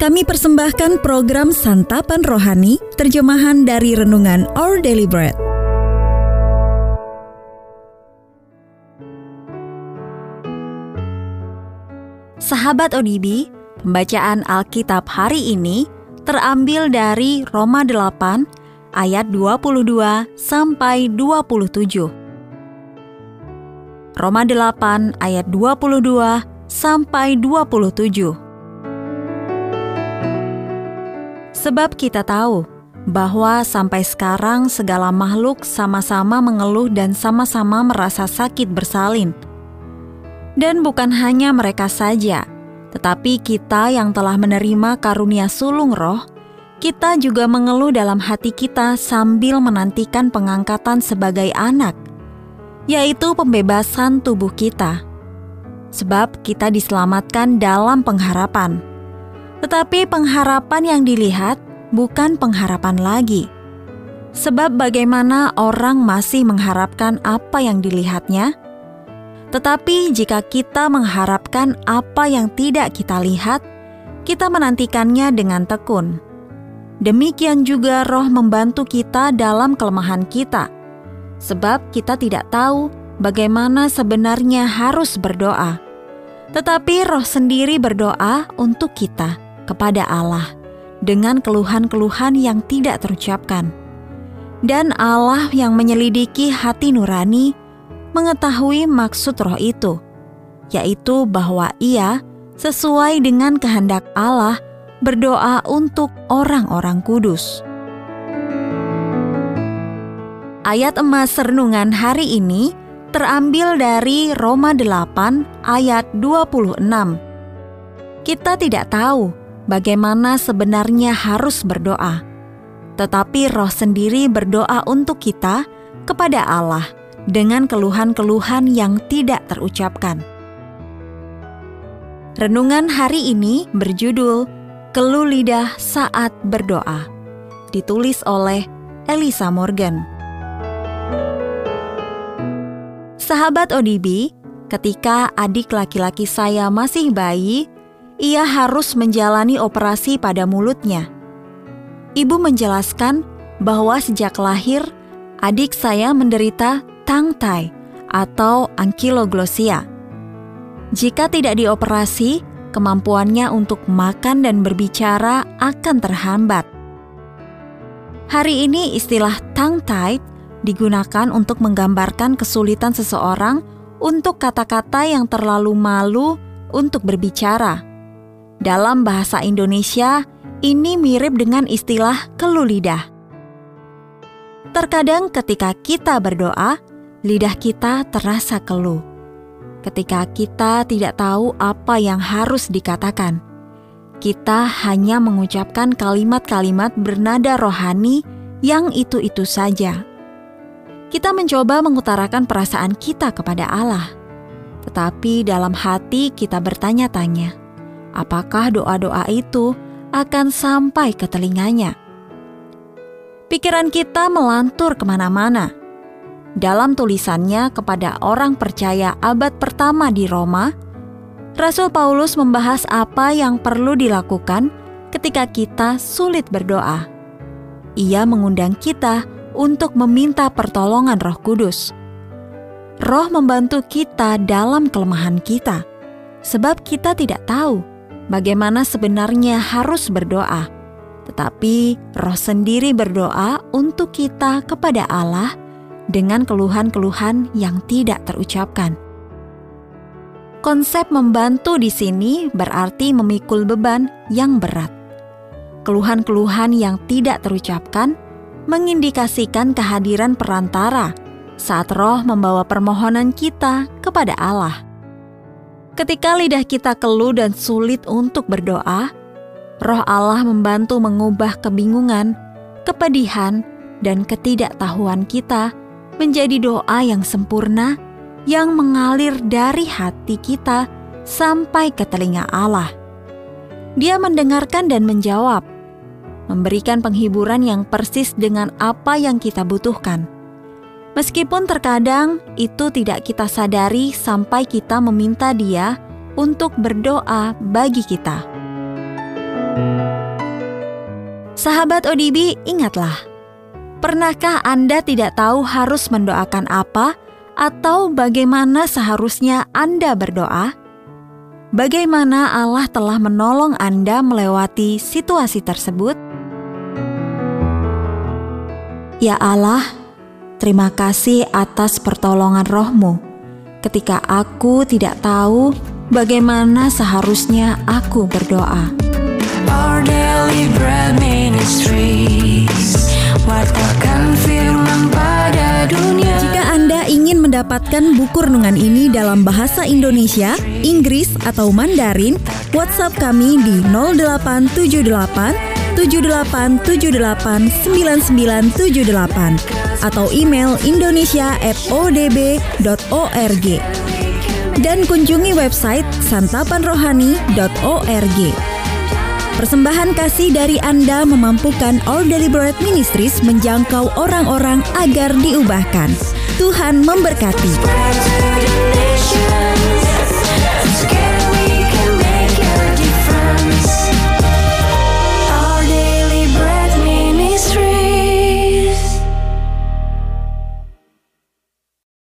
Kami persembahkan program Santapan Rohani, terjemahan dari Renungan Our Daily Bread. Sahabat ODB, pembacaan Alkitab hari ini terambil dari Roma 8 ayat 22 sampai 27. Roma 8 ayat 22 sampai 27. Sebab kita tahu bahwa sampai sekarang segala makhluk sama-sama mengeluh dan sama-sama merasa sakit bersalin. Dan bukan hanya mereka saja, tetapi kita yang telah menerima karunia sulung roh, kita juga mengeluh dalam hati kita sambil menantikan pengangkatan sebagai anak, yaitu pembebasan tubuh kita. Sebab kita diselamatkan dalam pengharapan. Tetapi pengharapan yang dilihat bukan pengharapan lagi. Sebab bagaimana orang masih mengharapkan apa yang dilihatnya? Tetapi jika kita mengharapkan apa yang tidak kita lihat, kita menantikannya dengan tekun. Demikian juga roh membantu kita dalam kelemahan kita. Sebab kita tidak tahu bagaimana sebenarnya harus berdoa. Tetapi roh sendiri berdoa untuk kita kepada Allah dengan keluhan-keluhan yang tidak terucapkan. Dan Allah yang menyelidiki hati nurani mengetahui maksud roh itu, yaitu bahwa ia sesuai dengan kehendak Allah berdoa untuk orang-orang kudus. Ayat emas renungan hari ini terambil dari Roma 8 ayat 26. Kita tidak tahu bagaimana sebenarnya harus berdoa. Tetapi roh sendiri berdoa untuk kita kepada Allah dengan keluhan-keluhan yang tidak terucapkan. Renungan hari ini berjudul Keluh Lidah Saat Berdoa, ditulis oleh Elisa Morgan. Sahabat ODB, ketika adik laki-laki saya masih bayi, ia harus menjalani operasi pada mulutnya. Ibu menjelaskan bahwa sejak lahir, adik saya menderita tangtai atau ankylosing. Jika tidak dioperasi, kemampuannya untuk makan dan berbicara akan terhambat. Hari ini istilah tied digunakan untuk menggambarkan kesulitan seseorang untuk kata-kata yang terlalu malu untuk berbicara. Dalam bahasa Indonesia, ini mirip dengan istilah keluh lidah. Terkadang ketika kita berdoa, lidah kita terasa keluh. Ketika kita tidak tahu apa yang harus dikatakan, kita hanya mengucapkan kalimat-kalimat bernada rohani yang itu-itu saja. Kita mencoba mengutarakan perasaan kita kepada Allah, tetapi dalam hati kita bertanya-tanya, apakah doa-doa itu akan sampai ke telinganya. Pikiran kita melantur ke mana-mana. Dalam tulisannya kepada orang percaya abad pertama di Roma, Rasul Paulus membahas apa yang perlu dilakukan ketika kita sulit berdoa. Ia mengundang kita untuk meminta pertolongan Roh Kudus. Roh membantu kita dalam kelemahan kita, sebab kita tidak tahu bagaimana sebenarnya harus berdoa, tetapi Roh sendiri berdoa untuk kita kepada Allah dengan keluhan-keluhan yang tidak terucapkan. Konsep membantu di sini berarti memikul beban yang berat. Keluhan-keluhan yang tidak terucapkan mengindikasikan kehadiran perantara saat roh membawa permohonan kita kepada Allah. Ketika lidah kita keluh dan sulit untuk berdoa, Roh Allah membantu mengubah kebingungan, kepedihan, dan ketidaktahuan kita menjadi doa yang sempurna yang mengalir dari hati kita sampai ke telinga Allah. Dia mendengarkan dan menjawab, memberikan penghiburan yang persis dengan apa yang kita butuhkan Meskipun terkadang itu tidak kita sadari sampai kita meminta Dia untuk berdoa bagi kita. Sahabat ODB, ingatlah. Pernahkah Anda tidak tahu harus mendoakan apa atau bagaimana seharusnya Anda berdoa? Bagaimana Allah telah menolong Anda melewati situasi tersebut? Ya Allah, terima kasih atas pertolongan rohmu ketika aku tidak tahu bagaimana seharusnya aku berdoa. Our daily bread ministries, firman pada dunia. Jika Anda ingin mendapatkan buku renungan ini dalam bahasa Indonesia, Inggris, atau Mandarin, WhatsApp kami di 0878 78789978 atau email indonesia@odb.org dan kunjungi website santapanrohani.org. Persembahan kasih dari Anda memampukan All Deliberate Ministries menjangkau orang-orang agar diubahkan. Tuhan memberkati.